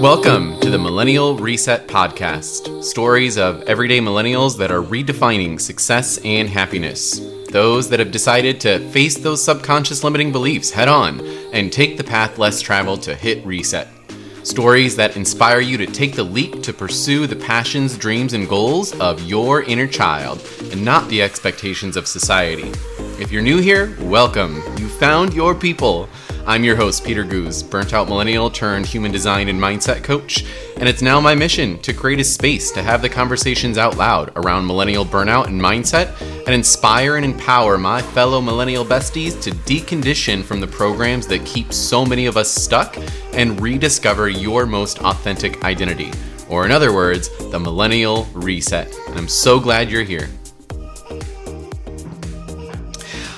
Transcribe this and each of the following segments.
Welcome to the Millennial Reset Podcast stories of everyday millennials that are redefining success and happiness. Those that have decided to face those subconscious limiting beliefs head on and take the path less traveled to hit reset. Stories that inspire you to take the leap to pursue the passions, dreams, and goals of your inner child and not the expectations of society. If you're new here, welcome. You found your people. I'm your host, Peter Goose, burnt out millennial turned human design and mindset coach, and it's now my mission to create a space to have the conversations out loud around millennial burnout and mindset and inspire and empower my fellow millennial besties to decondition from the programs that keep so many of us stuck and rediscover your most authentic identity. Or, in other words, the millennial reset. And I'm so glad you're here.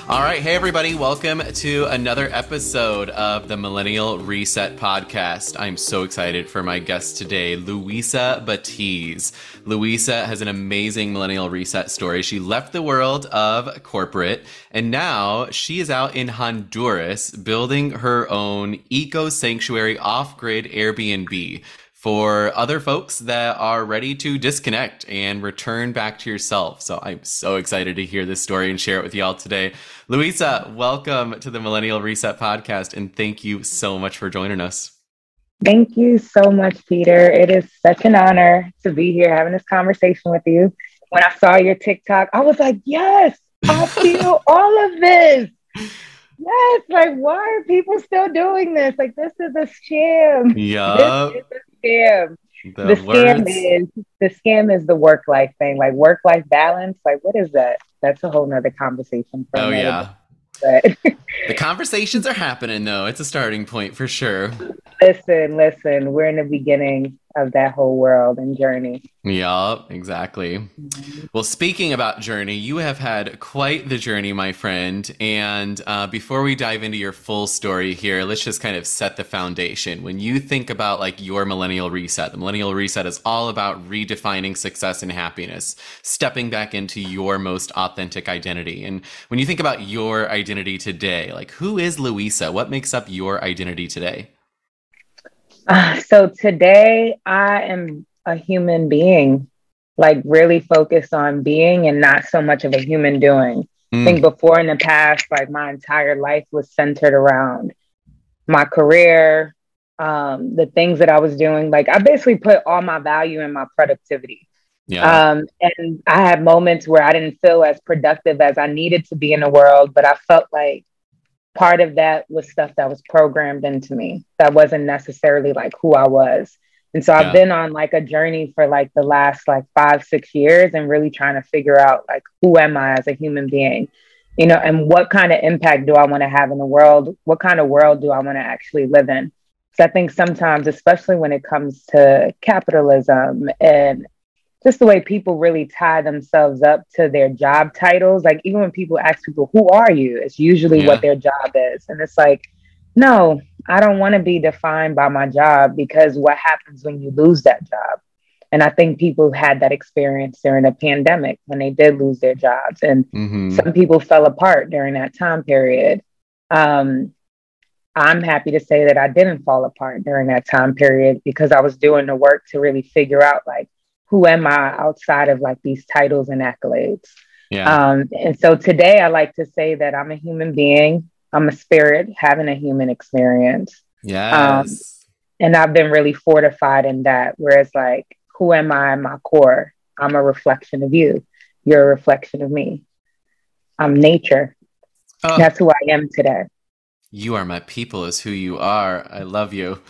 All right. Hey, everybody. Welcome to another episode of the Millennial Reset Podcast. I'm so excited for my guest today, Luisa Batiz. Luisa has an amazing Millennial Reset story. She left the world of corporate and now she is out in Honduras building her own eco sanctuary off grid Airbnb for other folks that are ready to disconnect and return back to yourself. So I'm so excited to hear this story and share it with y'all today. Luisa, welcome to the Millennial Reset Podcast, and thank you so much for joining us. Thank you so much, Peter. It is such an honor to be here having this conversation with you. When I saw your TikTok, I was like, yes, I feel all of this. Yes, like why are people still doing this? Like this is a sham. Yeah. This is a scam. The, the scam is the scam is the work life thing, like work life balance. Like what is that? That's a whole nother conversation. oh yeah. But the conversations are happening though. It's a starting point for sure. Listen, listen, we're in the beginning of that whole world and journey. Yeah, exactly. Mm-hmm. Well, speaking about journey, you have had quite the journey, my friend. And uh, before we dive into your full story here, let's just kind of set the foundation. When you think about like your millennial reset, the millennial reset is all about redefining success and happiness, stepping back into your most authentic identity. And when you think about your identity today, like who is Luisa? What makes up your identity today? Uh, so today I am a human being, like really focused on being and not so much of a human doing. Mm. I think before in the past, like my entire life was centered around my career, um, the things that I was doing. Like I basically put all my value in my productivity. Yeah. Um, and I had moments where I didn't feel as productive as I needed to be in the world, but I felt like part of that was stuff that was programmed into me that wasn't necessarily like who I was. And so yeah. I've been on like a journey for like the last like five, six years and really trying to figure out like who am I as a human being, you know, and what kind of impact do I want to have in the world? What kind of world do I want to actually live in? So I think sometimes, especially when it comes to capitalism and just the way people really tie themselves up to their job titles. Like even when people ask people, "Who are you?" It's usually yeah. what their job is, and it's like, no, I don't want to be defined by my job because what happens when you lose that job? And I think people had that experience during the pandemic when they did lose their jobs, and mm-hmm. some people fell apart during that time period. Um, I'm happy to say that I didn't fall apart during that time period because I was doing the work to really figure out like who am I outside of like these titles and accolades? Yeah. Um, and so today I like to say that I'm a human being. I'm a spirit having a human experience. Yes. Um, and I've been really fortified in that. Whereas, like, who am I in my core? I'm a reflection of you. You're a reflection of me. I'm nature. Oh. That's who I am today. You are my people, is who you are. I love you.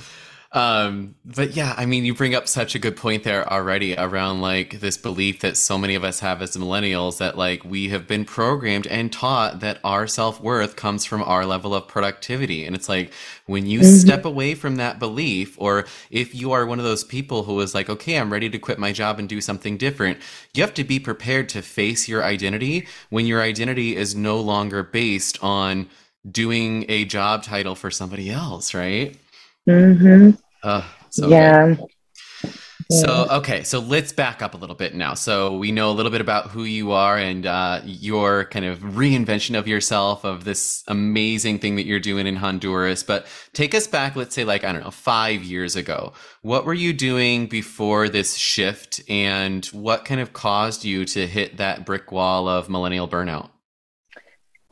Um, but yeah, I mean, you bring up such a good point there already around like this belief that so many of us have as millennials that like we have been programmed and taught that our self worth comes from our level of productivity. And it's like when you mm-hmm. step away from that belief, or if you are one of those people who is like, okay, I'm ready to quit my job and do something different, you have to be prepared to face your identity when your identity is no longer based on doing a job title for somebody else, right? Mm-hmm. Uh, so yeah. Good. So, okay, so let's back up a little bit now. So, we know a little bit about who you are and uh, your kind of reinvention of yourself, of this amazing thing that you're doing in Honduras. But take us back, let's say, like, I don't know, five years ago. What were you doing before this shift, and what kind of caused you to hit that brick wall of millennial burnout?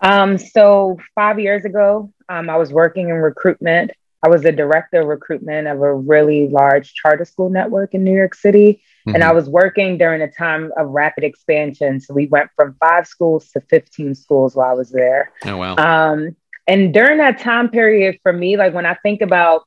Um, so, five years ago, um, I was working in recruitment I was the director of recruitment of a really large charter school network in New York City. Mm-hmm. And I was working during a time of rapid expansion. So we went from five schools to 15 schools while I was there. Oh, wow. Um, and during that time period for me, like when I think about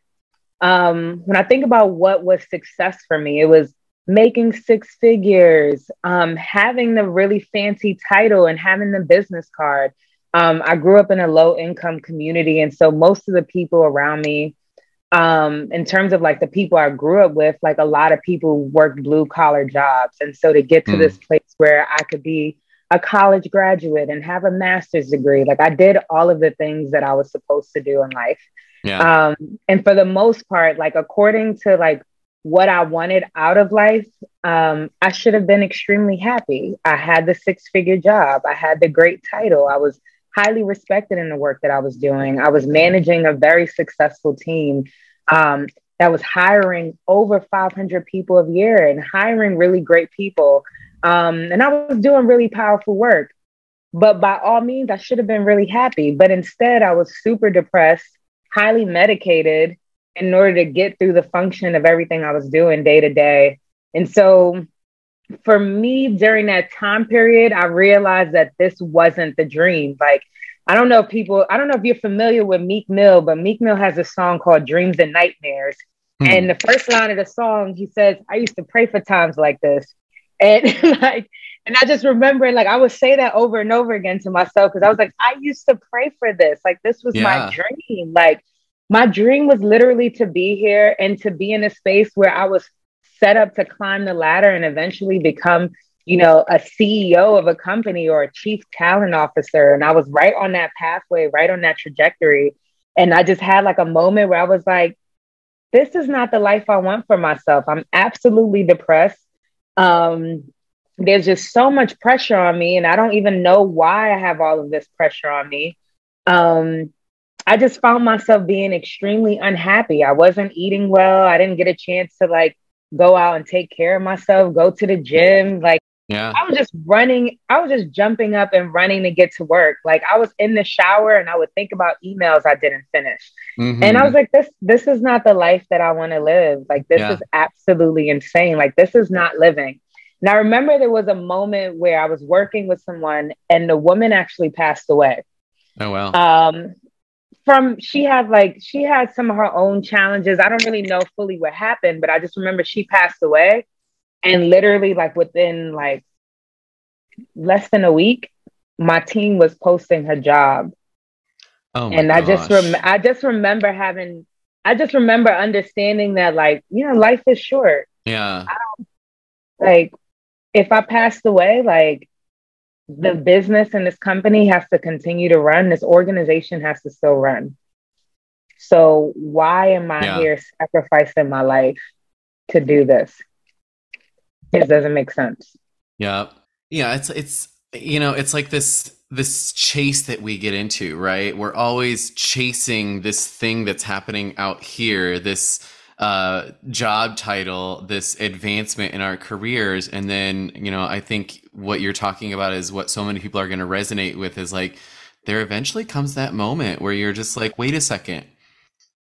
um, when I think about what was success for me, it was making six figures, um, having the really fancy title and having the business card. Um, I grew up in a low income community. And so most of the people around me, um, in terms of like the people I grew up with, like a lot of people worked blue collar jobs. And so to get to mm. this place where I could be a college graduate and have a master's degree, like I did all of the things that I was supposed to do in life. Yeah. Um, and for the most part, like according to like what I wanted out of life, um, I should have been extremely happy. I had the six figure job. I had the great title. I was highly respected in the work that I was doing. I was managing a very successful team um, that was hiring over 500 people a year and hiring really great people. Um, and I was doing really powerful work. But by all means, I should have been really happy. But instead, I was super depressed, highly medicated in order to get through the function of everything I was doing day to day. And so for me during that time period, I realized that this wasn't the dream. Like, I don't know if people, I don't know if you're familiar with Meek Mill, but Meek Mill has a song called Dreams and Nightmares. Hmm. And the first line of the song, he says, I used to pray for times like this. And like, and I just remember like I would say that over and over again to myself because I was like, I used to pray for this. Like this was yeah. my dream. Like my dream was literally to be here and to be in a space where I was set up to climb the ladder and eventually become you know a ceo of a company or a chief talent officer. And i was right on that pathway right on that trajectory. And i just had like a moment where i was like this is not the life i want for myself. I'm absolutely depressed. Um, there's just so much pressure on me and i don't even know why i have all of this pressure on me. Um, i just found myself being extremely unhappy. I wasn't eating well. I didn't get a chance to like go out and take care of myself, go to the gym. Like, yeah, I was just running, I was just jumping up and running to get to work. Like, I was in the shower and I would think about emails I didn't finish. Mm-hmm. And I was like, this, this is not the life that I want to live. Like, this yeah. is absolutely insane. Like, this is not living. And I remember there was a moment where I was working with someone and the woman actually passed away. Oh wow. Um, from she had like she had some of her own challenges. I don't really know fully what happened, but I just remember she passed away and literally like within like less than a week, my team was posting her job. Oh and I just rem- I just remember having I just remember understanding that like, you know, life is short. Yeah. like if I passed away, like the business and this company has to continue to run. This organization has to still run. So why am I yeah. here sacrificing my life to do this? It doesn't make sense. Yeah. Yeah, it's it's you know, it's like this this chase that we get into, right? We're always chasing this thing that's happening out here, this uh, job title, this advancement in our careers. And then, you know, I think what you're talking about is what so many people are going to resonate with is like, there eventually comes that moment where you're just like, wait a second.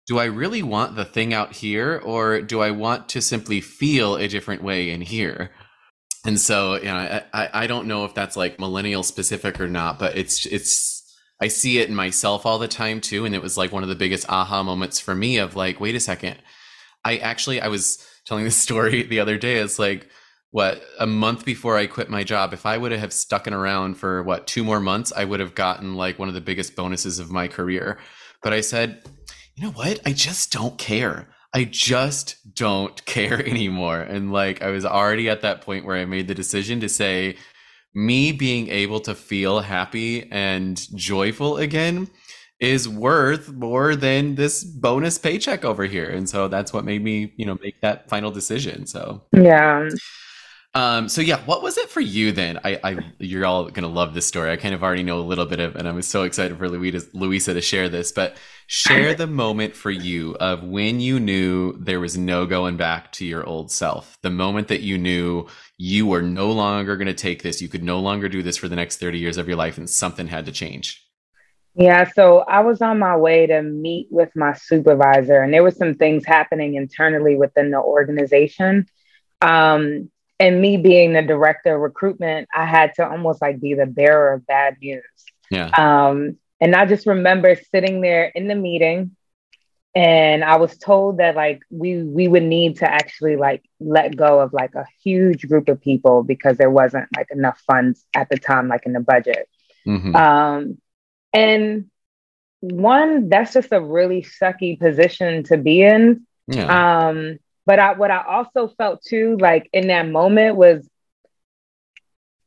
Do I really want the thing out here or do I want to simply feel a different way in here? And so, you know, I, I don't know if that's like millennial specific or not, but it's, it's, I see it in myself all the time too. And it was like one of the biggest aha moments for me of like, wait a second I actually I was telling this story the other day. It's like what a month before I quit my job. If I would have stuck it around for what two more months, I would have gotten like one of the biggest bonuses of my career. But I said, you know what? I just don't care. I just don't care anymore. And like I was already at that point where I made the decision to say, me being able to feel happy and joyful again is worth more than this bonus paycheck over here. And so that's what made me, you know, make that final decision. So, yeah. Um, so yeah, what was it for you then? I, I you're all gonna love this story. I kind of already know a little bit of, and I was so excited for Luisa, Luisa to share this. But share the moment for you of when you knew there was no going back to your old self. The moment that you knew you were no longer going to take this, you could no longer do this for the next 30 years of your life, and something had to change. Yeah, so I was on my way to meet with my supervisor, and there were some things happening internally within the organization. Um, and me being the director of recruitment, I had to almost like be the bearer of bad news. Yeah. Um, and I just remember sitting there in the meeting and I was told that like we we would need to actually like let go of like a huge group of people because there wasn't like enough funds at the time, like in the budget. Mm-hmm. Um, and one, that's just a really sucky position to be in. Yeah. Um, but I, what I also felt too, like in that moment, was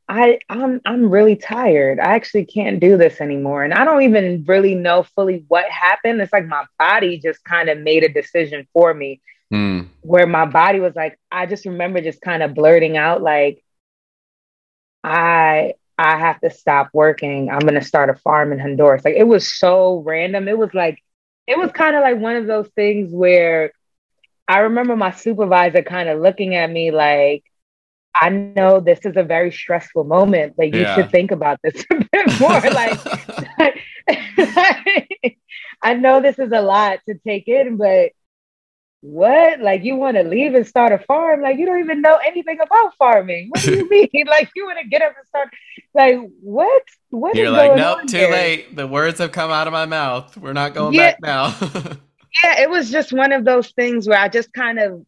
I I'm I'm really tired. I actually can't do this anymore. And I don't even really know fully what happened. It's like my body just kind of made a decision for me. Mm. Where my body was like, I just remember just kind of blurting out like I I have to stop working. I'm gonna start a farm in Honduras. Like it was so random. It was like it was kind of like one of those things where I remember my supervisor kind of looking at me like, I know this is a very stressful moment, but you yeah. should think about this a bit more. like, I know this is a lot to take in, but what? Like, you want to leave and start a farm? Like, you don't even know anything about farming. What do you mean? like, you want to get up and start? Like, what? What You're like, nope, too late. The words have come out of my mouth. We're not going yeah. back now yeah, it was just one of those things where I just kind of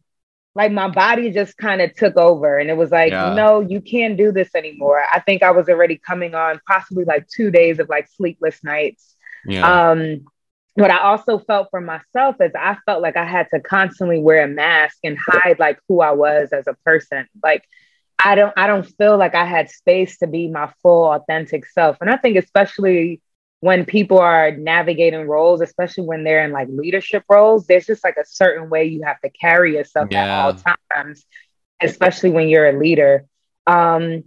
like my body just kind of took over and it was like, yeah. no, you can't do this anymore. I think I was already coming on possibly like two days of like sleepless nights. Yeah. Um, what I also felt for myself is I felt like I had to constantly wear a mask and hide like who I was as a person. Like I don't I don't feel like I had space to be my full authentic self. And I think especially when people are navigating roles, especially when they're in like leadership roles, there's just like a certain way you have to carry yourself yeah. at all times, especially when you're a leader. Um,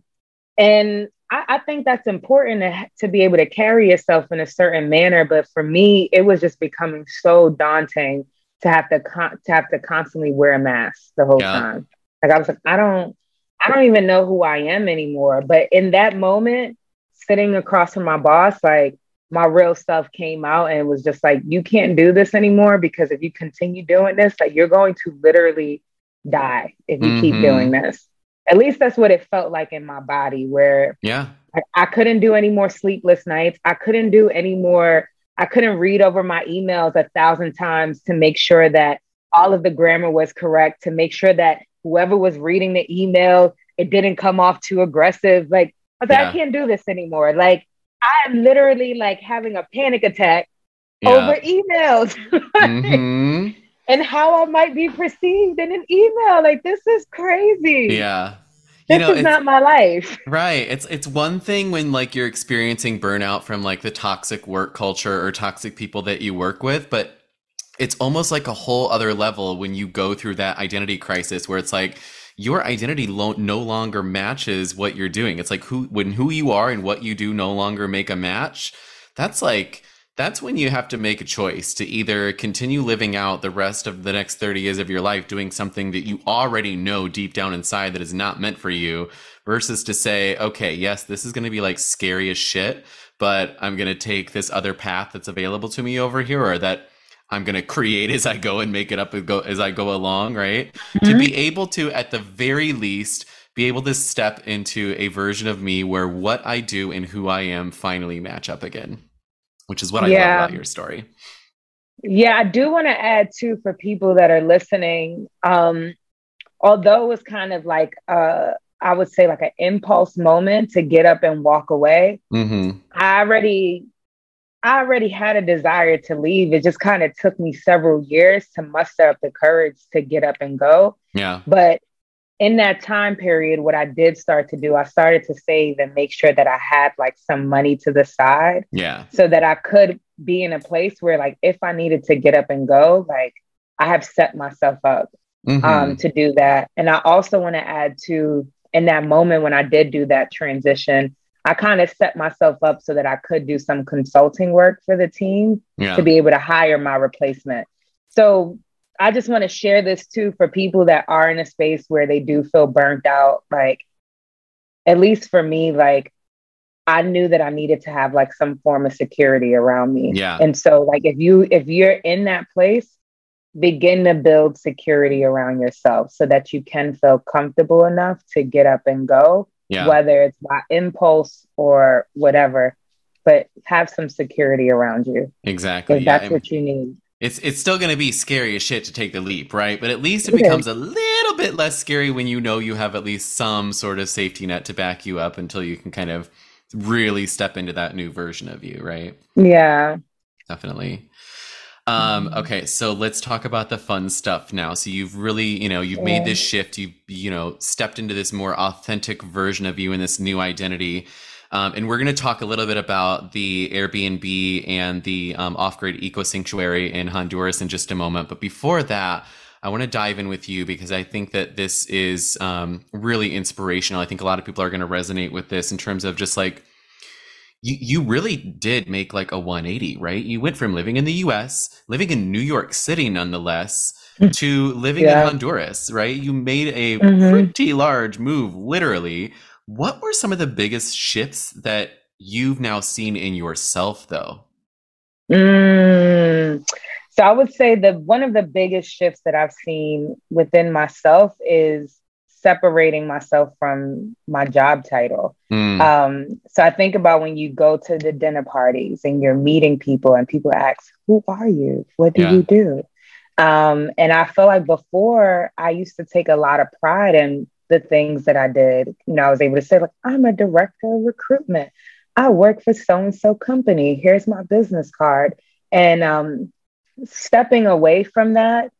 and I, I think that's important to, to be able to carry yourself in a certain manner. But for me, it was just becoming so daunting to have to con- to have to constantly wear a mask the whole yeah. time. Like I was like, I don't, I don't even know who I am anymore. But in that moment, sitting across from my boss, like my real self came out and was just like, you can't do this anymore because if you continue doing this, like you're going to literally die if you mm-hmm. keep doing this. At least that's what it felt like in my body, where yeah, I, I couldn't do any more sleepless nights. I couldn't do any more. I couldn't read over my emails a thousand times to make sure that all of the grammar was correct, to make sure that whoever was reading the email, it didn't come off too aggressive. Like, I was yeah. I can't do this anymore. Like, I am literally like having a panic attack yeah. over emails mm-hmm. And how I might be perceived in an email. Like this is crazy. Yeah. You this know, is not my life. Right. It's it's one thing when like you're experiencing burnout from like the toxic work culture or toxic people that you work with, but it's almost like a whole other level when you go through that identity crisis where it's like your identity lo- no longer matches what you're doing. It's like who when who you are and what you do no longer make a match. That's like that's when you have to make a choice to either continue living out the rest of the next 30 years of your life doing something that you already know deep down inside that is not meant for you versus to say, okay, yes, this is going to be like scary as shit, but I'm going to take this other path that's available to me over here or that I'm going to create as I go and make it up as, go, as I go along, right? Mm-hmm. To be able to, at the very least, be able to step into a version of me where what I do and who I am finally match up again, which is what I yeah. love about your story. Yeah, I do want to add too for people that are listening. Um, although it was kind of like uh, I would say like an impulse moment to get up and walk away. Mm-hmm. I already I already had a desire to leave. It just kind of took me several years to muster up the courage to get up and go. Yeah. But in that time period, what I did start to do, I started to save and make sure that I had like some money to the side. Yeah. So that I could be in a place where like if I needed to get up and go, like I have set myself up mm-hmm. um, to do that. And I also want to add to in that moment when I did do that transition, I kind of set myself up so that I could do some consulting work for the team yeah. to be able to hire my replacement. So I just want to share this too for people that are in a space where they do feel burnt out. Like, at least for me, like, I knew that I needed to have like some form of security around me. Yeah. And so, like, if you if you're in that place, begin to build security around yourself so that you can feel comfortable enough to get up and go, yeah. whether it's by impulse or whatever. But have some security around you. Exactly. Yeah, that's what you need it's it's still going to be scary as shit to take the leap, right? But at least it becomes a little bit less scary when you know you have at least some sort of safety net to back you up until you can kind of really step into that new version of you, right? Yeah. Definitely. Um, okay, so let's talk about the fun stuff now. So you've really, you know, you've yeah. made this shift. You, you know, stepped into this more authentic version of you and this new identity. Um, and we're going to talk a little bit about the Airbnb and the um, off grid eco sanctuary in Honduras in just a moment. But before that, I want to dive in with you because I think that this is um, really inspirational. I think a lot of people are going to resonate with this in terms of just like, you, you really did make like a 180, right? You went from living in the US, living in New York City nonetheless, to living yeah. in Honduras, right? You made a mm-hmm. pretty large move, literally, what were some of the biggest shifts that you've now seen in yourself, though? Mm, so I would say that one of the biggest shifts that I've seen within myself is separating myself from my job title. Mm. Um, so I think about when you go to the dinner parties and you're meeting people, and people ask, "Who are you? What do yeah. you do?" Um, and I feel like before I used to take a lot of pride in the things that I did. You know, I was able to say, like, I'm a director of recruitment. I work for so and so company. Here's my business card. And um, stepping away from that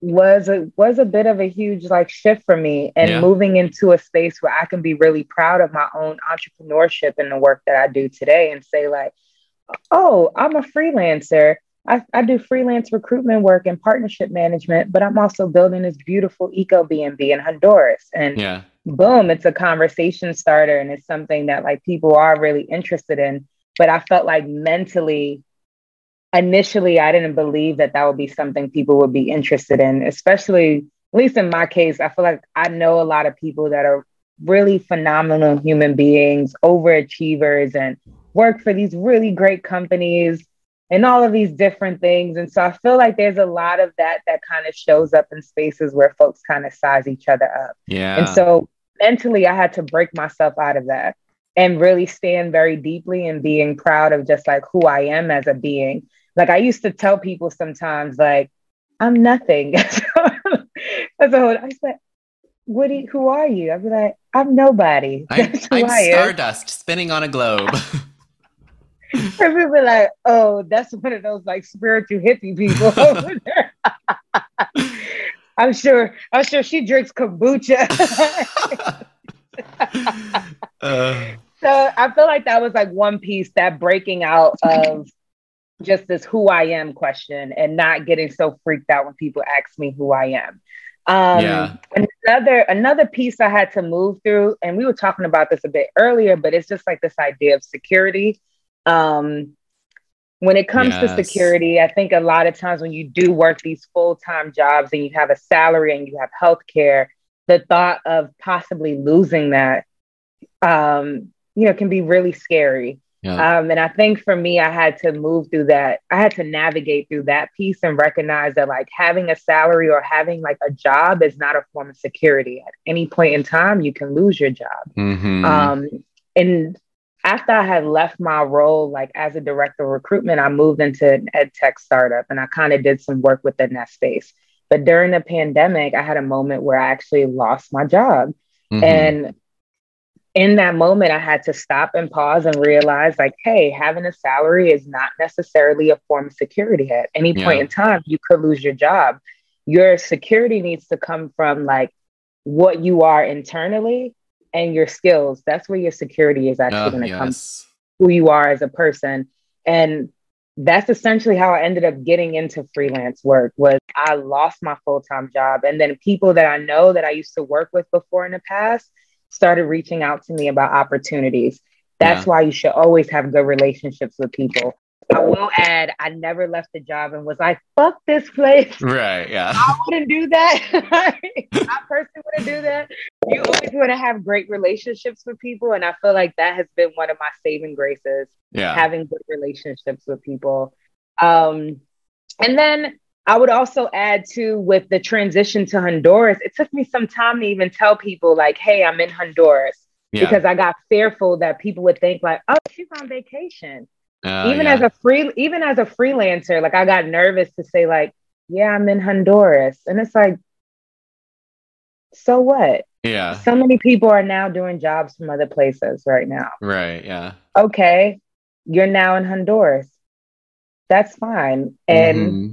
was a was a bit of a huge like shift for me and yeah. moving into a space where I can be really proud of my own entrepreneurship and the work that I do today and say like oh I'm a freelancer I, I do freelance recruitment work and partnership management, but I'm also building this beautiful eco BNB in Honduras. And yeah. boom, it's a conversation starter and it's something that like people are really interested in. But I felt like mentally, initially, I didn't believe that that would be something people would be interested in, especially, at least in my case, I feel like I know a lot of people that are really phenomenal human beings, overachievers, and work for these really great companies and all of these different things. And so I feel like there's a lot of that that kind of shows up in spaces where folks kind of size each other up. Yeah. And so mentally, I had to break myself out of that and really stand very deeply in being proud of just like who I am as a being. Like I used to tell people sometimes, like, I'm nothing. That's a I said, what do you, who are you? I'd be like, I'm nobody. I'm, I'm stardust spinning on a globe. and people like, oh, that's one of those like spiritual hippie people over there. I'm sure. I'm sure she drinks kombucha. uh. So I feel like that was like one piece that breaking out of just this who I am question and not getting so freaked out when people ask me who I am. Um, yeah. Another another piece I had to move through, and we were talking about this a bit earlier, but it's just like this idea of security um, when it comes yes. to security, I think a lot of times when you do work these full time jobs and you have a salary and you have health care, the thought of possibly losing that, um, you know, can be really scary. Yeah. Um, and I think for me, I had to move through that. I had to navigate through that piece and recognize that like having a salary or having like a job is not a form of security. At any point in time, you can lose your job. Mm-hmm. Um, and after I had left my role, like as a director of recruitment, I moved into an ed tech startup and I kind of did some work within that space. But during the pandemic, I had a moment where I actually lost my job. Mm-hmm. And in that moment, I had to stop and pause and realize, like, hey, having a salary is not necessarily a form of security. At any yeah. point in time, you could lose your job. Your security needs to come from like what you are internally and your skills. That's where your security is actually uh, going to yes. come. Who you are as a person, and that's essentially how I ended up getting into freelance work was I lost my full-time job and then people that I know that I used to work with before in the past started reaching out to me about opportunities. That's yeah. why you should always have good relationships with people. I will add, I never left the job and was like, fuck this place. Right. Yeah. I wouldn't do that. I personally wouldn't do that. You always want to have great relationships with people. And I feel like that has been one of my saving graces. Yeah. Having good relationships with people. Um, and then I would also add to with the transition to Honduras, it took me some time to even tell people, like, hey, I'm in Honduras. Yeah. Because I got fearful that people would think like, oh, she's on vacation uh, even yeah. as a free, even as a freelancer, like I got nervous to say like, yeah, I'm in Honduras, and it's like, so what? Yeah. So many people are now doing jobs from other places right now. Right. Yeah. Okay, you're now in Honduras. That's fine, and. Mm-hmm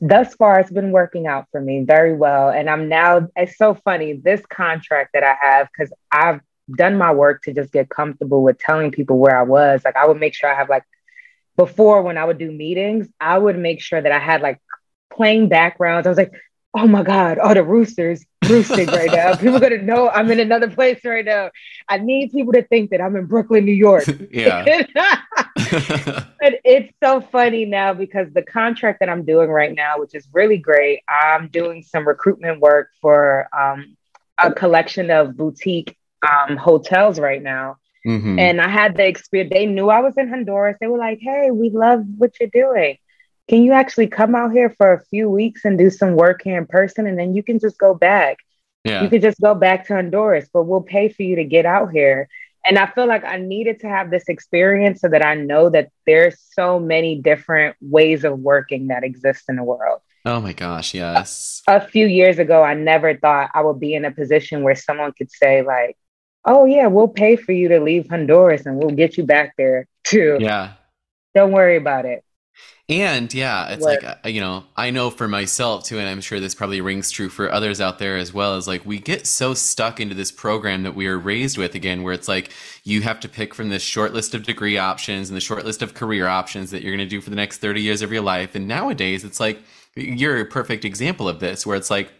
thus far it's been working out for me very well and i'm now it's so funny this contract that i have because i've done my work to just get comfortable with telling people where I was. Like I would make sure I have like before when I would do meetings, I would make sure that I had like playing backgrounds. I was like, oh my God, all the roosters roosting right now. People gonna know I'm in another place right now. I need people to think that I'm in Brooklyn, New York. yeah. but it's so funny now because the contract that I'm doing right now, which is really great, I'm doing some recruitment work for um, a collection of boutique um, hotels right now. Mm-hmm. And I had the experience. They knew I was in Honduras. They were like, "Hey, we love what you're doing. Can you actually come out here for a few weeks and do some work here in person, and then you can just go back. Yeah. You can just go back to Honduras, but we'll pay for you to get out here." And I feel like I needed to have this experience so that I know that there's so many different ways of working that exist in the world. Oh my gosh, yes. A, a few years ago, I never thought I would be in a position where someone could say, like, oh yeah, we'll pay for you to leave Honduras and we'll get you back there too. Yeah. Don't worry about it. And yeah, it's like, uh, you know, I know for myself too, and I'm sure this probably rings true for others out there as well, is like we get so stuck into this program that we are raised with again, where it's like you have to pick from this short list of degree options and the short list of career options that you're going to do for the next 30 years of your life. And nowadays, it's like you're a perfect example of this, where it's like,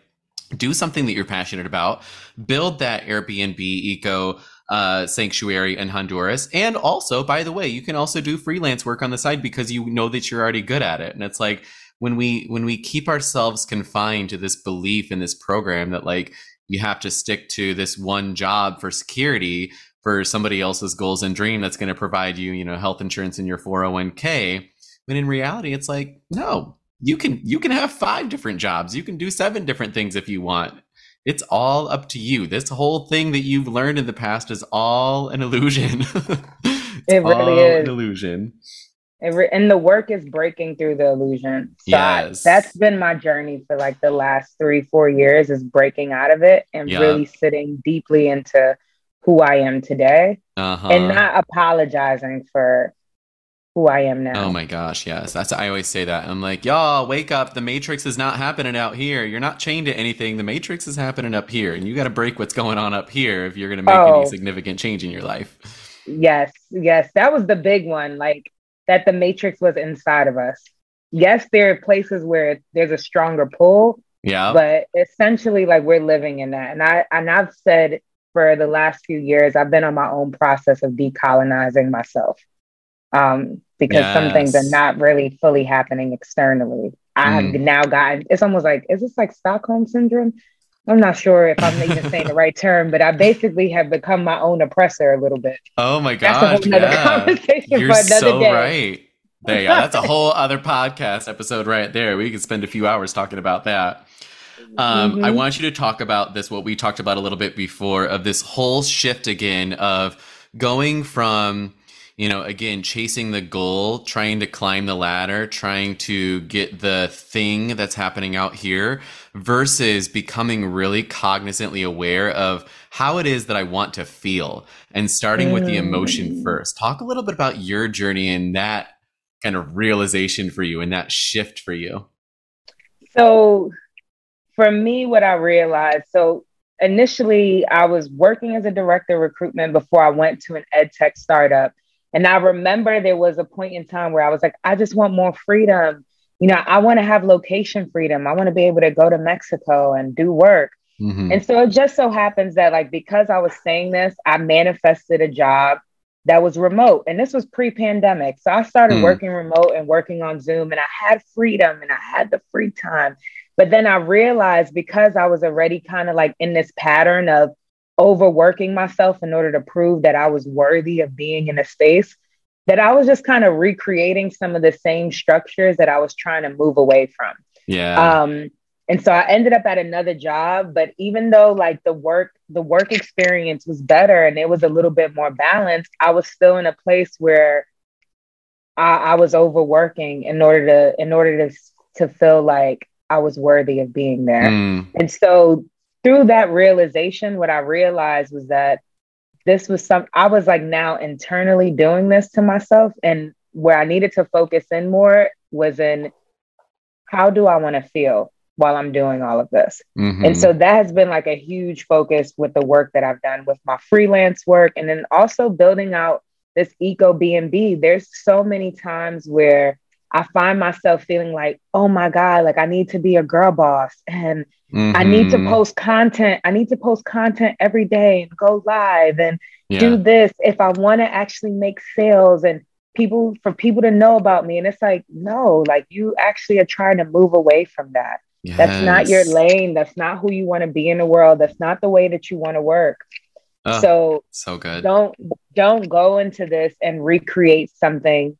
do something that you're passionate about, build that Airbnb eco uh, sanctuary in Honduras. And also, by the way, you can also do freelance work on the side because you know that you're already good at it. And it's like when we when we keep ourselves confined to this belief in this program that like you have to stick to this one job for security for somebody else's goals and dream that's going to provide you, you know, health insurance in your 401k. When in reality, it's like, no, you can you can have five different jobs. You can do seven different things if you want. It's all up to you. This whole thing that you've learned in the past is all an illusion. It really is an illusion. Re- and the work is breaking through the illusion. So yes. I, that's been my journey for like the last three four years is breaking out of it and yeah. really sitting deeply into who i am today. Uh-huh. and not apologizing for who I am now. Oh my gosh, yes. That's I always say that. I'm like, y'all, wake up. The Matrix is not happening out here. You're not chained to anything. The Matrix is happening up here. And you gotta break what's going on up here if you're gonna make oh. any significant change in your life. Yes, yes. That was the big one. Like that the Matrix was inside of us. Yes, there are places where there's a stronger pull. Yeah. But essentially like we're living in that. And I and I've said for the last few years, I've been on my own process of decolonizing myself um, because yes. some things are not really fully happening externally. I have mm. now gotten it's almost like is this like Stockholm syndrome? I'm not sure if I'm even saying the right term, but I basically have become my own oppressor a little bit. Oh my gosh. yeah. You're so day. right. There you go. That's a whole other podcast episode right there. We could spend a few hours talking about that. Um, mm-hmm. I want you to talk about this, what we talked about a little bit before, of this whole shift again of going from you know, again, chasing the goal, trying to climb the ladder, trying to get the thing that's happening out here versus becoming really cognizantly aware of how it is that I want to feel and starting with the emotion mm. first. Talk a little bit about your journey and that kind of realization for you and that shift for you. So, for me, what I realized so initially, I was working as a director of recruitment before I went to an ed tech startup And I remember there was a point in time where I was like, I just want more freedom. You know, I want to have location freedom. I want to be able to go to Mexico and do work. Mm-hmm. And so it just so happens that, like, because I was saying this, I manifested a job that was remote. And this was pre pandemic. So I started mm. working remote and working on Zoom, and I had freedom and I had the free time. But then I realized because I was already kind of like in this pattern of overworking myself in order to prove that I was worthy of being in a space, that I was just kind of recreating some of the same structures that I was trying to move away from. Yeah. Um, and so I ended up at another job, but even though like the work, the work experience was better and it was a little bit more balanced, I was still in a place where I, I was overworking in order to in order to to feel like I was worthy of being there. Mm. And so through that realization, what I realized was that this was some I was like now internally doing this to myself. And where I needed to focus in more was in how do I want to feel while I'm doing all of this? Mm-hmm. And so that has been like a huge focus with the work that I've done with my freelance work and then also building out this eco B&B. There's so many times where I find myself feeling like, oh my God, like I need to be a girl boss and mm-hmm. I need to mm-hmm. post content. I need to post content every day and go live and yeah. do this if I want to actually make sales and people for people to know about me. And it's like, no, like you actually are trying to move away from that. Yes. That's not your lane. That's not who you want to be in the world. That's not the way that you want to work. Oh, so so good. Don't don't go into this and recreate something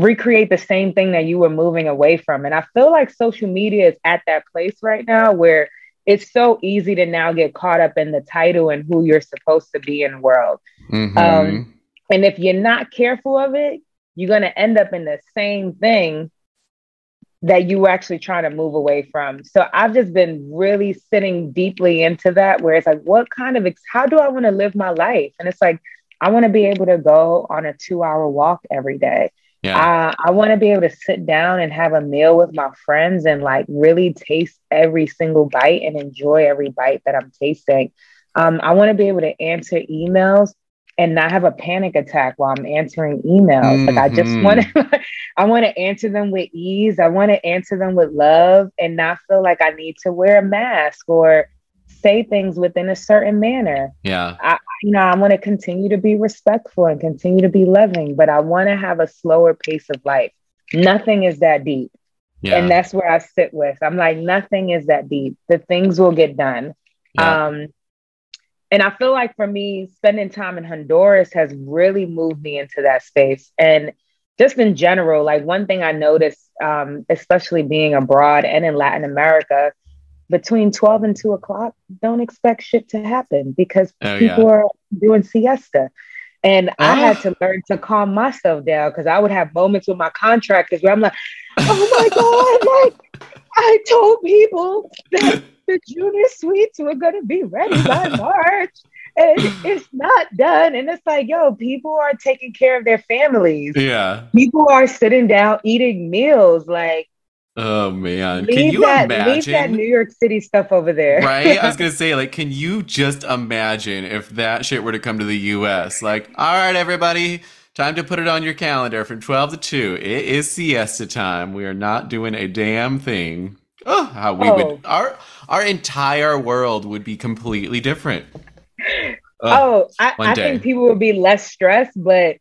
recreate the same thing that you were moving away from. And I feel like social media is at that place right now where it's so easy to now get caught up in the title and who you're supposed to be in the world. Mm-hmm. Um, and if you're not careful of it, you're going to end up in the same thing that you were actually trying to move away from. So I've just been really sitting deeply into that where it's like, what kind of, ex- how do I want to live my life? And it's like, I want to be able to go on a two hour walk every day. Yeah. Uh, I want to be able to sit down and have a meal with my friends and like really taste every single bite and enjoy every bite that I'm tasting. Um, I want to be able to answer emails and not have a panic attack while I'm answering emails. Mm-hmm. Like I just want to, I want to answer them with ease. I want to answer them with love and not feel like I need to wear a mask or say things within a certain manner. Yeah. I, you know, I want to continue to be respectful and continue to be loving, but I want to have a slower pace of life. Nothing is that deep. Yeah. And that's where I sit with. I'm like, nothing is that deep. The things will get done. Yeah. Um, and I feel like for me, spending time in Honduras has really moved me into that space. And just in general, like one thing I noticed, um, especially being abroad and in Latin America, between 12 and 2 o'clock, don't expect shit to happen because oh, people yeah. are doing siesta. And oh. I ah. had to learn to calm myself down because I would have moments with my contractors where I'm like, oh my God, like I told people that the junior suites were going to be ready by March. And it's not done. And it's like, yo, people are taking care of their families. Yeah. People are sitting down eating meals. Like, Oh man, leave can you that, imagine? Leave that New York City stuff over there, right? I was gonna say, like, can you just imagine if that shit were to come to the U.S.? Like, all right, everybody, time to put it on your calendar from twelve to two. It is siesta time. We are not doing a damn thing. Oh, how we oh. would our our entire world would be completely different. oh, I, I think people would be less stressed, but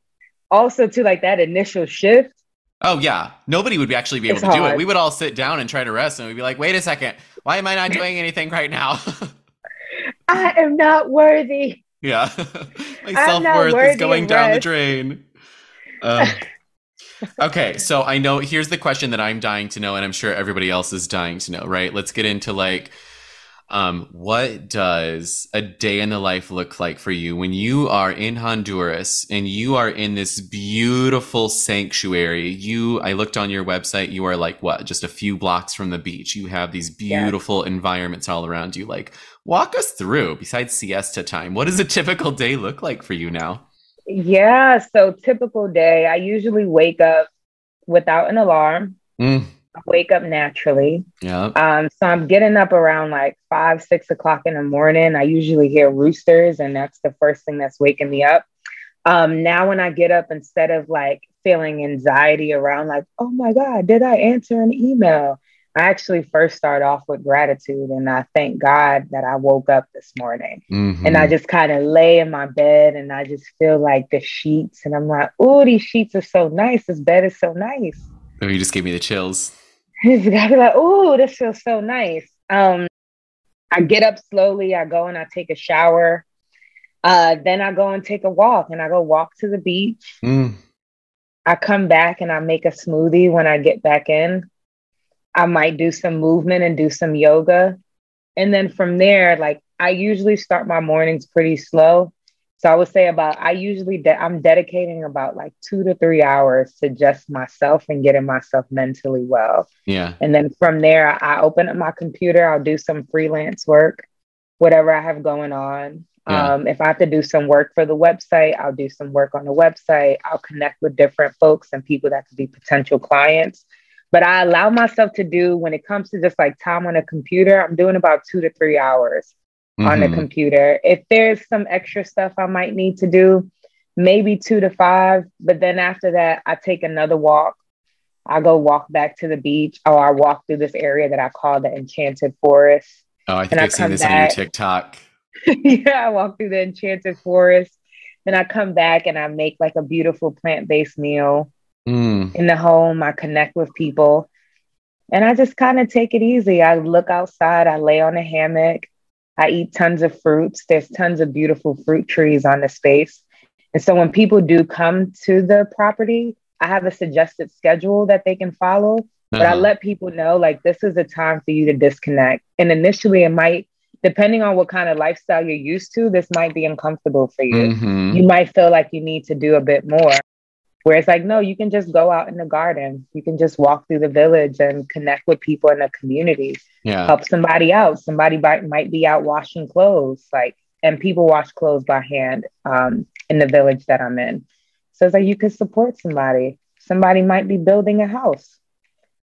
also to like that initial shift Oh yeah, nobody would actually be able it's to hard. do it. We would all sit down and try to rest, and we'd be like, "Wait a second, why am I not doing anything right now?" I am not worthy. Yeah, my self worth is going down rest. the drain. Okay, so I know here's the question that I'm dying to know, and I'm sure everybody else is dying to know. Right? Let's get into like um, what does a day in the life look like for you when you are in Honduras and you are in this beautiful sanctuary? You, I looked on your website, you are like what, just a few blocks from the beach. You have these beautiful yeah. environments all around you. Like, walk us through, besides siesta time, what does a typical day look like for you now? Yeah, so typical day, I usually wake up without an alarm. Mm wake up naturally. Yeah. Um, so I'm getting up around like five, six o'clock in the morning. I usually hear roosters, and that's the first thing that's waking me up. Um, now when I get up, instead of like feeling anxiety around like, oh my God, did I answer an email? I actually first start off with gratitude and I thank God that I woke up this morning. Mm-hmm. And I just kind of lay in my bed and I just feel like the sheets and I'm like, oh, these sheets are so nice. This bed is so nice. Oh, you just gave me the chills. I be like, oh, this feels so nice. Um, I get up slowly, I go and I take a shower. Uh, then I go and take a walk and I go walk to the beach. Mm. I come back and I make a smoothie when I get back in. I might do some movement and do some yoga. And then from there, like I usually start my mornings pretty slow. So I would say about, I usually, de- I'm dedicating about like two to three hours to just myself and getting myself mentally well. Yeah. And then from there, I open up my computer, I'll do some freelance work, whatever I have going on. Yeah. Um, if I have to do some work for the website, I'll do some work on the website. I'll connect with different folks and people that could be potential clients. But I allow myself to do when it comes to just like time on a computer, I'm doing about two to three hours mm-hmm. on the mm-hmm. computer. If there's some extra stuff I might need to do, maybe two to five. But then after that, I take another walk. I go walk back to the beach or I walk through this area that I call the Enchanted Forest. Oh, I think I've seen this back. on your TikTok. yeah, I walk through the enchanted forest. Then I come back and I make like a beautiful plant based meal mm. in the home. I connect with people and I just kind of take it easy. I look outside, I lay on a hammock, I eat tons of fruits. There's tons of beautiful fruit trees on the space. And so when people do come to the property, I have a suggested schedule that they can follow. But uh-huh. I let people know like this is a time for you to disconnect. And initially, it might depending on what kind of lifestyle you're used to, this might be uncomfortable for you. Mm-hmm. You might feel like you need to do a bit more. Where it's like, no, you can just go out in the garden. You can just walk through the village and connect with people in the community. Yeah. Help somebody out. Somebody might, might be out washing clothes. Like, and people wash clothes by hand um, in the village that I'm in. So it's like you could support somebody. Somebody might be building a house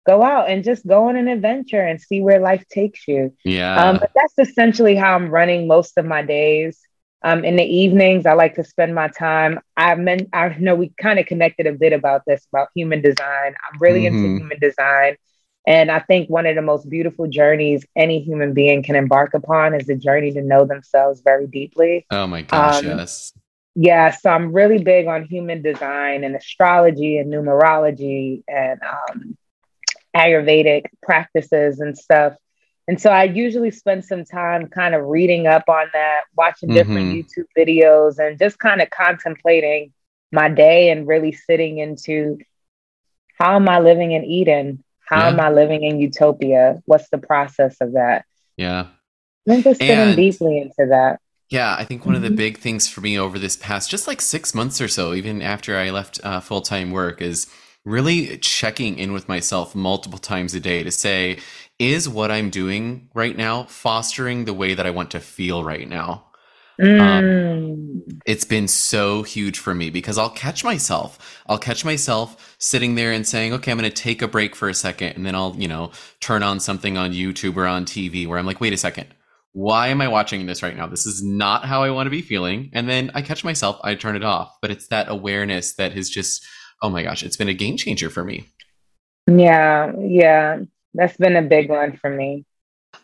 go out and just go on an adventure and see where life takes you. Yeah. Um, but that's essentially how I'm running most of my days. Um, in the evenings, I like to spend my time. I meant I know we kind of connected a bit about this about human design. I'm really mm-hmm. into human design. And I think one of the most beautiful journeys any human being can embark upon is the journey to know themselves very deeply. Oh my gosh, um, yes. Yeah, so I'm really big on human design and astrology and numerology and um, Ayurvedic practices and stuff. And so I usually spend some time kind of reading up on that, watching different mm-hmm. YouTube videos, and just kind of contemplating my day and really sitting into how am I living in Eden? How yeah. am I living in utopia? What's the process of that? Yeah. I'm just getting deeply into that. Yeah, I think one mm-hmm. of the mm-hmm. big things for me over this past just like six months or so, even after I left uh, full time work, is really checking in with myself multiple times a day to say, is what I'm doing right now fostering the way that I want to feel right now? Um, mm. Um, it's been so huge for me because I'll catch myself. I'll catch myself sitting there and saying, okay, I'm going to take a break for a second. And then I'll, you know, turn on something on YouTube or on TV where I'm like, wait a second. Why am I watching this right now? This is not how I want to be feeling. And then I catch myself, I turn it off. But it's that awareness that has just oh my gosh, it's been a game changer for me. Yeah, yeah. That's been a big one for me.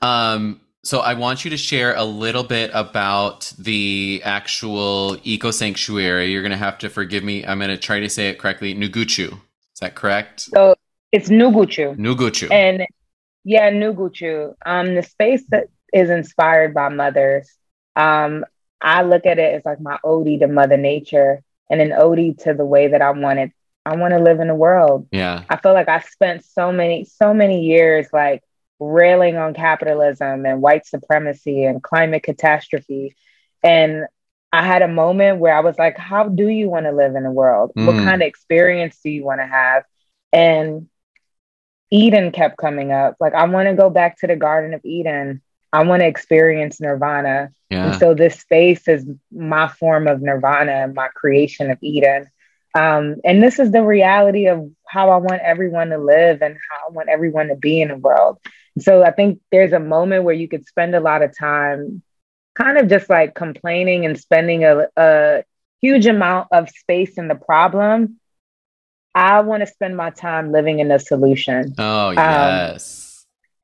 Um, so I want you to share a little bit about the actual eco sanctuary. You're going to have to forgive me. I'm going to try to say it correctly. Nuguchu. Is that correct? So it's Nuguchu. Nuguchu. And yeah, Nuguchu. Um, the space that is inspired by mothers. Um, I look at it as like my ode to Mother Nature and an ode to the way that I wanted I want to live in the world. Yeah. I feel like I spent so many, so many years like railing on capitalism and white supremacy and climate catastrophe. And I had a moment where I was like, how do you want to live in the world? Mm. What kind of experience do you want to have? And Eden kept coming up. Like, I want to go back to the Garden of Eden. I want to experience nirvana. Yeah. And so this space is my form of nirvana my creation of Eden. Um, and this is the reality of how I want everyone to live and how I want everyone to be in the world. So I think there's a moment where you could spend a lot of time kind of just like complaining and spending a, a huge amount of space in the problem. I want to spend my time living in the solution. Oh, um, yes. Um,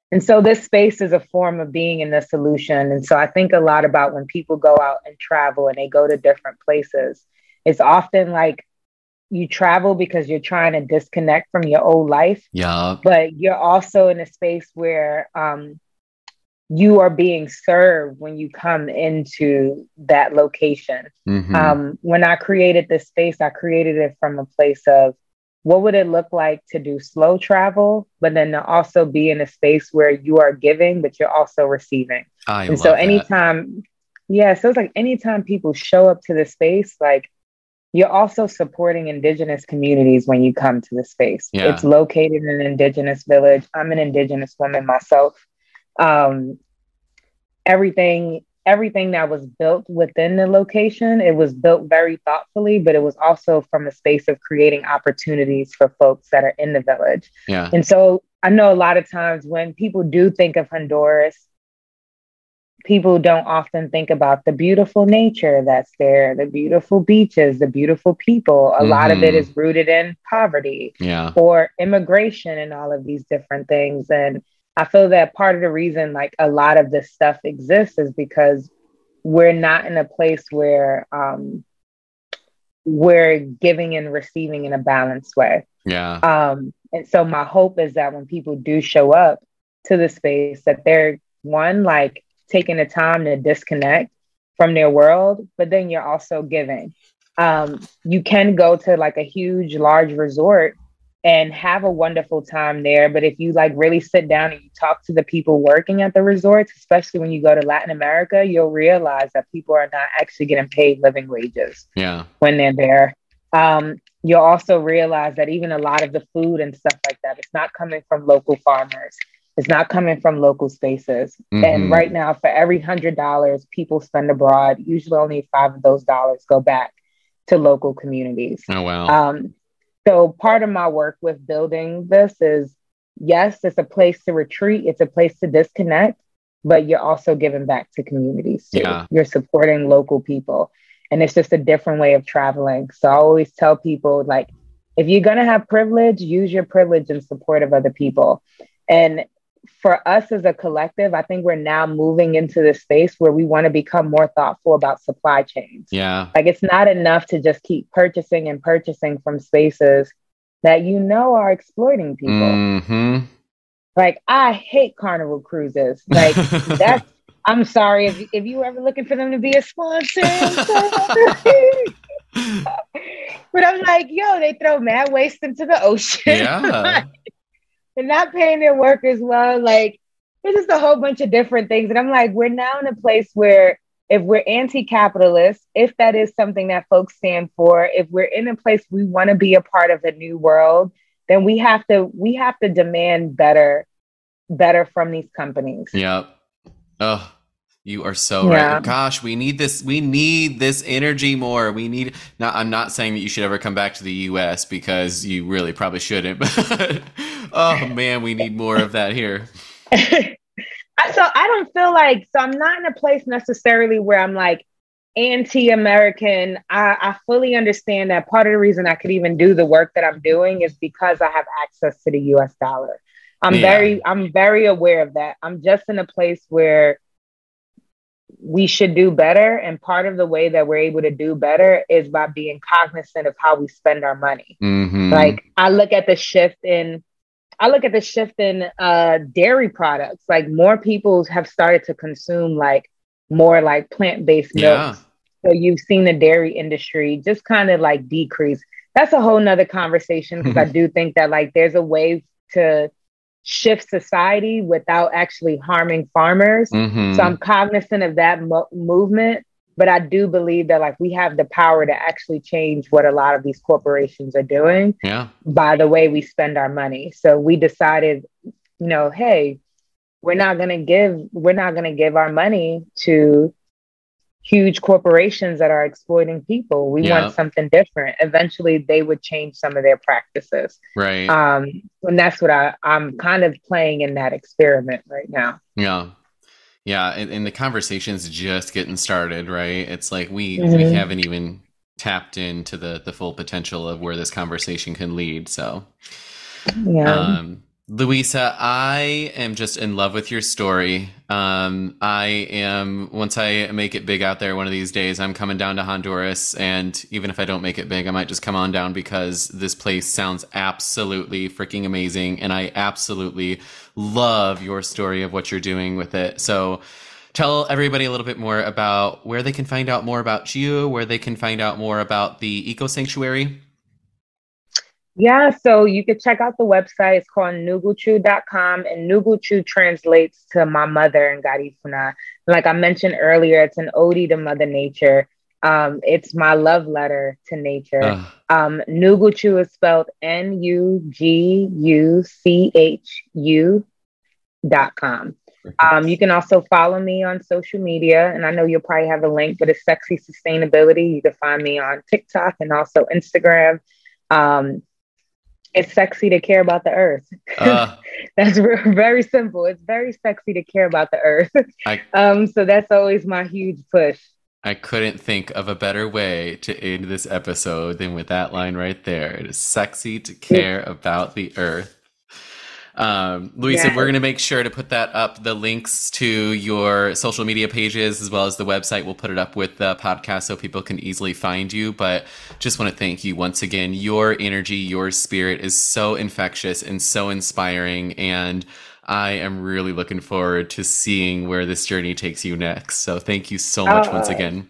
and so this space is a form of being in the solution. And so I think a lot about when people go out and travel and they go to different places, it's often like you travel because you're trying to disconnect from your old life. Yeah. But you're also in a space where um, you are being served when you come into that location. Mm-hmm. Um, when I created this space, I created it from a place of what would it look like to do slow travel, but then to also be in a space where you are giving, but you're also receiving. I and so anytime, that. yeah, so it's like anytime people show up to the space, like you're also supporting indigenous communities when you come to the space. Yeah. It's located in an indigenous village. I'm an indigenous woman myself. Um, everything everything that was built within the location it was built very thoughtfully but it was also from a space of creating opportunities for folks that are in the village yeah and so i know a lot of times when people do think of honduras people don't often think about the beautiful nature that's there, the beautiful beaches, the beautiful people. A mm-hmm. lot of it mm-hmm. rooted in poverty yeah. or immigration and all of these different things. And I feel that part of the reason like a lot of this stuff exists is because we're not in a place where um, we're giving and receiving in a balanced way. Yeah. Um, and so my hope is that when people do show up to the space, that they're one like taking the time to disconnect from their world, but then you're also giving. Um, you can go to like a huge, large resort and have a wonderful time there. But if you like really sit down and you talk to the people working at the resorts, especially when you go to Latin America, you'll realize that people are not actually getting paid living wages. Yeah. When they're there. Um, you'll also realize that even a lot of the food and stuff like that, it's not coming from local farmers. It's not coming from local spaces. Mm-hmm. And right now, for every hundred dollars people spend abroad, usually only five of those dollars go back to local communities. Oh wow. Um, so part of my work with building this is yes, it's a place to retreat, it's a place to disconnect, but you're also giving back to communities too. Yeah. You're supporting local people. And it's just a different way of traveling. So I always tell people like if you're going to have privilege, use your privilege in support of other people. And for us as a collective, I think we're now moving into the space where we want to become more thoughtful about supply chains. Yeah. Like it's not enough to just keep purchasing and purchasing from spaces that you know are exploiting people. Mm-hmm. Like I hate carnival cruises. Like that's I'm sorry if if you were ever looking for them to be a sponsor. but I'm like, yo, they throw mad waste into the ocean. Yeah. And not paying their workers well. Like it's just a whole bunch of different things. And I'm like, we're now in a place where if we're anti-capitalist, if that is something that folks stand for, if we're in a place we want to be a part of a new world, then we have to we have to demand better better from these companies. Yeah. Oh, you are so yeah. right. Gosh, we need this. We need this energy more. We need. Not. I'm not saying that you should ever come back to the U.S. because you really probably shouldn't. But oh man, we need more of that here. so I don't feel like. So I'm not in a place necessarily where I'm like anti-American. I, I fully understand that part of the reason I could even do the work that I'm doing is because I have access to the U.S. dollar. I'm yeah. very. I'm very aware of that. I'm just in a place where we should do better. And part of the way that we're able to do better is by being cognizant of how we spend our money. Mm-hmm. Like I look at the shift in I look at the shift in uh, dairy products. Like more people have started to consume like more like plant-based milks. Yeah. So you've seen the dairy industry just kind of like decrease. That's a whole nother conversation because I do think that like there's a way to shift society without actually harming farmers. Mm-hmm. So I'm cognizant of that mo- movement, but I do believe that like we have the power to actually change what a lot of these corporations are doing yeah. by the way we spend our money. So we decided, you know, hey, we're not going to give we're not going to give our money to huge corporations that are exploiting people. We yeah. want something different. Eventually, they would change some of their practices. Right. Um, and that's what I, I'm kind of playing in that experiment right now. Yeah. Yeah. And, and the conversation's just getting started, right? It's like we, mm-hmm. we haven't even tapped into the the full potential of where this conversation can lead. So, yeah. Um, Luisa, I am just in love with your story. Um, I am, once I make it big out there one of these days, I'm coming down to Honduras. And even if I don't make it big, I might just come on down because this place sounds absolutely freaking amazing. And I absolutely love your story of what you're doing with it. So tell everybody a little bit more about where they can find out more about you, where they can find out more about the Eco Sanctuary. Yeah, so you can check out the website. It's called nuguchu.com, and Nuguchu translates to my mother in Garifuna. Like I mentioned earlier, it's an ode to Mother Nature. Um, it's my love letter to nature. Uh. Um, Nuguchu is spelled N U G U C H U dot com. Um, you can also follow me on social media, and I know you'll probably have a link, but it's Sexy Sustainability. You can find me on TikTok and also Instagram. Um, it's sexy to care about the earth. Uh, that's very simple. It's very sexy to care about the earth. I, um, so that's always my huge push. I couldn't think of a better way to end this episode than with that line right there. It is sexy to care about the earth. Um, Luisa, we're going to make sure to put that up, the links to your social media pages as well as the website. We'll put it up with the podcast so people can easily find you. But just want to thank you once again. Your energy, your spirit is so infectious and so inspiring. And I am really looking forward to seeing where this journey takes you next. So thank you so much once again.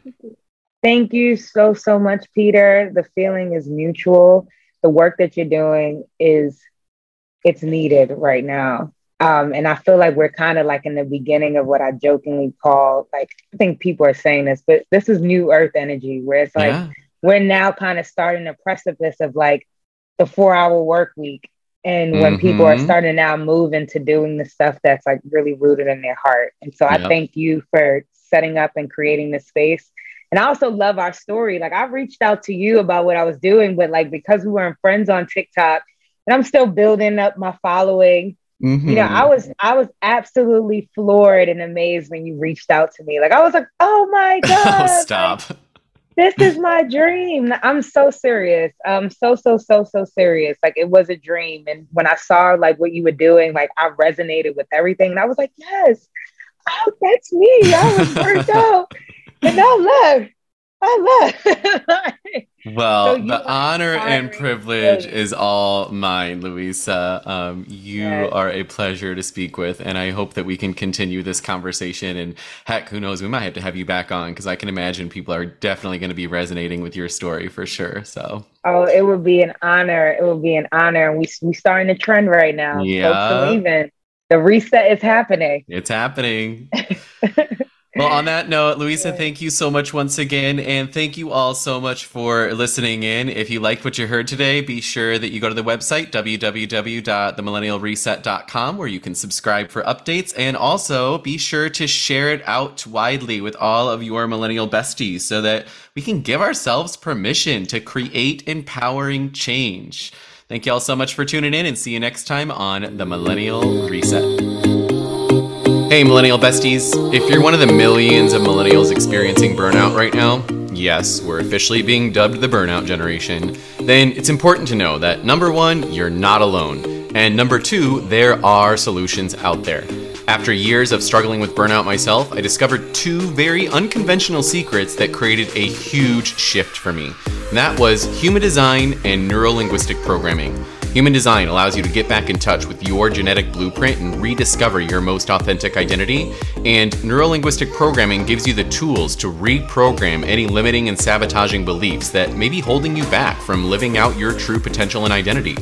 Thank you so, so much, Peter. The feeling is mutual. The work that you're doing is it's needed right now. Um, and I feel like we're kind of like in the beginning of what I jokingly call like I think people are saying this, but this is new earth energy where it's like yeah. we're now kind of starting the precipice of like the four hour work week. And when mm-hmm. people are mm-hmm. starting to now move into doing the stuff that's like really rooted in their heart. And so yep. I thank you for setting up and creating this space. And I also love our story. Like I reached out to you about what I was doing, but like because we weren't friends on TikTok, and I'm still building up my following. Mm-hmm. You know, I was I was absolutely floored and amazed when you reached out to me. Like I was like, oh my oh, god, oh, stop. Like, this is my dream. I'm so serious. I'm so so so so serious. Like it was a dream. And when I saw like what you were doing, like I resonated with everything. And I was like, yes, oh, that's me. I was burnt out. And now look, I love. well, so the honor and privilege is all mine, Luisa. Um, you yes. are a pleasure to speak with, and I hope that we can continue this conversation. And heck, who knows, we might have to have you back on because I can imagine people are definitely going to be resonating with your story for sure. So, oh, it would be an honor. It would be an honor, and we we starting a trend right now. Yeah, the reset is happening. It's happening. Well, on that note, Luisa, thank you so much once again. And thank you all so much for listening in. If you liked what you heard today, be sure that you go to the website, www.themillennialreset.com, where you can subscribe for updates. And also be sure to share it out widely with all of your millennial besties so that we can give ourselves permission to create empowering change. Thank you all so much for tuning in and see you next time on The Millennial Reset. Hey, millennial besties. If you're one of the millions of millennials experiencing burnout right now, yes, we're officially being dubbed the burnout generation, then it's important to know that number one, you're not alone. And number two, there are solutions out there. After years of struggling with burnout myself, I discovered two very unconventional secrets that created a huge shift for me. That was human design and neurolinguistic programming. Human design allows you to get back in touch with your genetic blueprint and rediscover your most authentic identity. And neurolinguistic programming gives you the tools to reprogram any limiting and sabotaging beliefs that may be holding you back from living out your true potential and identity.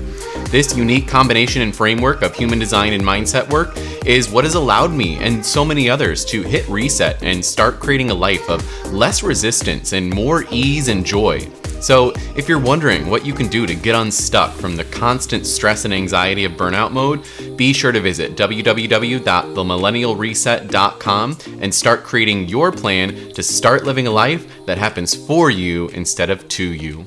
This unique combination and framework of human design and mindset work is what has allowed me and so many others to hit reset and start creating a life of less resistance and more ease and joy. So, if you're wondering what you can do to get unstuck from the constant stress and anxiety of burnout mode, be sure to visit www.themillennialreset.com and start creating your plan to start living a life that happens for you instead of to you.